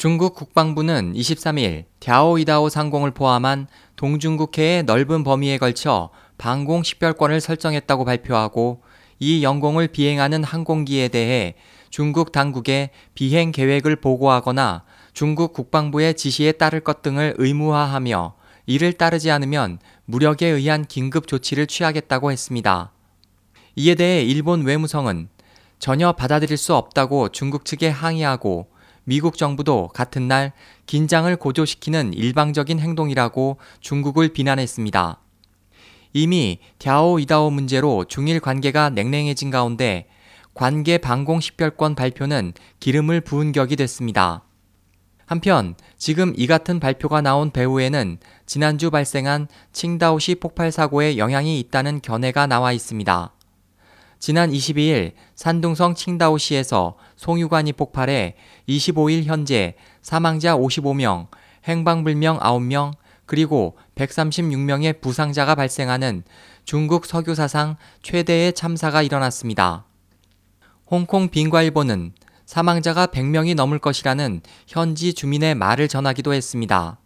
중국 국방부는 23일 갸오이다오 상공을 포함한 동중국해의 넓은 범위에 걸쳐 방공 식별권을 설정했다고 발표하고 이 영공을 비행하는 항공기에 대해 중국 당국에 비행 계획을 보고하거나 중국 국방부의 지시에 따를 것 등을 의무화하며 이를 따르지 않으면 무력에 의한 긴급 조치를 취하겠다고 했습니다. 이에 대해 일본 외무성은 전혀 받아들일 수 없다고 중국 측에 항의하고 미국 정부도 같은 날 긴장을 고조시키는 일방적인 행동이라고 중국을 비난했습니다. 이미 갸오 이다오 문제로 중일 관계가 냉랭해진 가운데 관계 방공 식별권 발표는 기름을 부은 격이 됐습니다. 한편 지금 이 같은 발표가 나온 배후에는 지난주 발생한 칭다오시 폭발 사고에 영향이 있다는 견해가 나와 있습니다. 지난 22일 산둥성 칭다오시에서 송유관이 폭발해 25일 현재 사망자 55명, 행방불명 9명, 그리고 136명의 부상자가 발생하는 중국 석유 사상 최대의 참사가 일어났습니다. 홍콩 빈과일보는 사망자가 100명이 넘을 것이라는 현지 주민의 말을 전하기도 했습니다.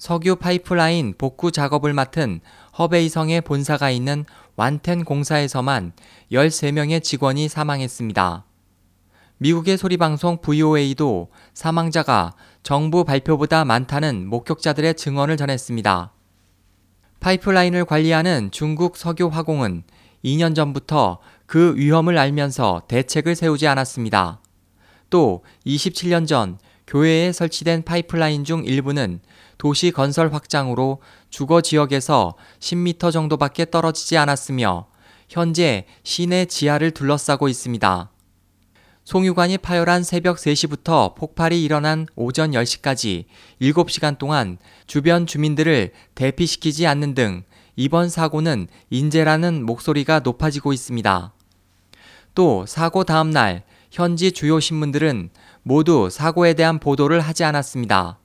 석유 파이프라인 복구 작업을 맡은 허베이성의 본사가 있는 완텐 공사에서만 13명의 직원이 사망했습니다. 미국의 소리방송 VOA도 사망자가 정부 발표보다 많다는 목격자들의 증언을 전했습니다. 파이프라인을 관리하는 중국 석유 화공은 2년 전부터 그 위험을 알면서 대책을 세우지 않았습니다. 또 27년 전 교회에 설치된 파이프라인 중 일부는 도시 건설 확장으로 주거 지역에서 10m 정도밖에 떨어지지 않았으며 현재 시내 지하를 둘러싸고 있습니다. 송유관이 파열한 새벽 3시부터 폭발이 일어난 오전 10시까지 7시간 동안 주변 주민들을 대피시키지 않는 등 이번 사고는 인재라는 목소리가 높아지고 있습니다. 또 사고 다음 날 현지 주요 신문들은 모두 사고에 대한 보도를 하지 않았습니다.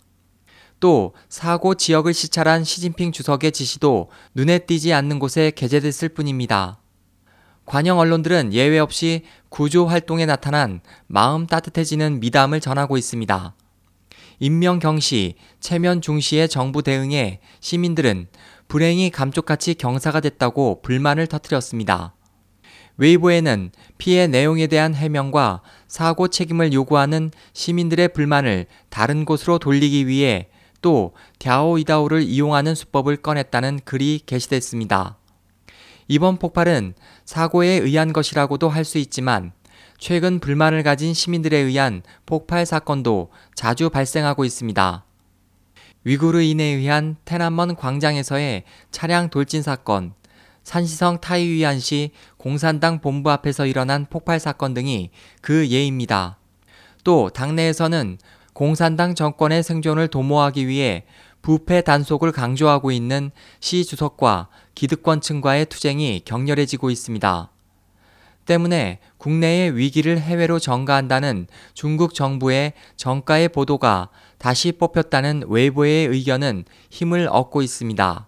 또 사고 지역을 시찰한 시진핑 주석의 지시도 눈에 띄지 않는 곳에 게재됐을 뿐입니다. 관영 언론들은 예외 없이 구조 활동에 나타난 마음 따뜻해지는 미담을 전하고 있습니다. 인명 경시, 체면 중시의 정부 대응에 시민들은 불행이 감쪽같이 경사가 됐다고 불만을 터뜨렸습니다. 웨이보에는 피해 내용에 대한 해명과 사고 책임을 요구하는 시민들의 불만을 다른 곳으로 돌리기 위해 또 갸오이다오를 이용하는 수법을 꺼냈다는 글이 게시됐습니다. 이번 폭발은 사고에 의한 것이라고도 할 수 있지만 최근 불만을 가진 시민들에 의한 폭발 사건도 자주 발생하고 있습니다. 위구르인에 의한 테난먼 광장에서의 차량 돌진 사건, 산시성 타이위안시 공산당 본부 앞에서 일어난 폭발 사건 등이 그 예입니다. 또 당내에서는 공산당 정권의 생존을 도모하기 위해 부패 단속을 강조하고 있는 시 주석과 기득권층과의 투쟁이 격렬해지고 있습니다. 때문에 국내의 위기를 해외로 전가한다는 중국 정부의 정가의 보도가 다시 뽑혔다는 외부의 의견은 힘을 얻고 있습니다.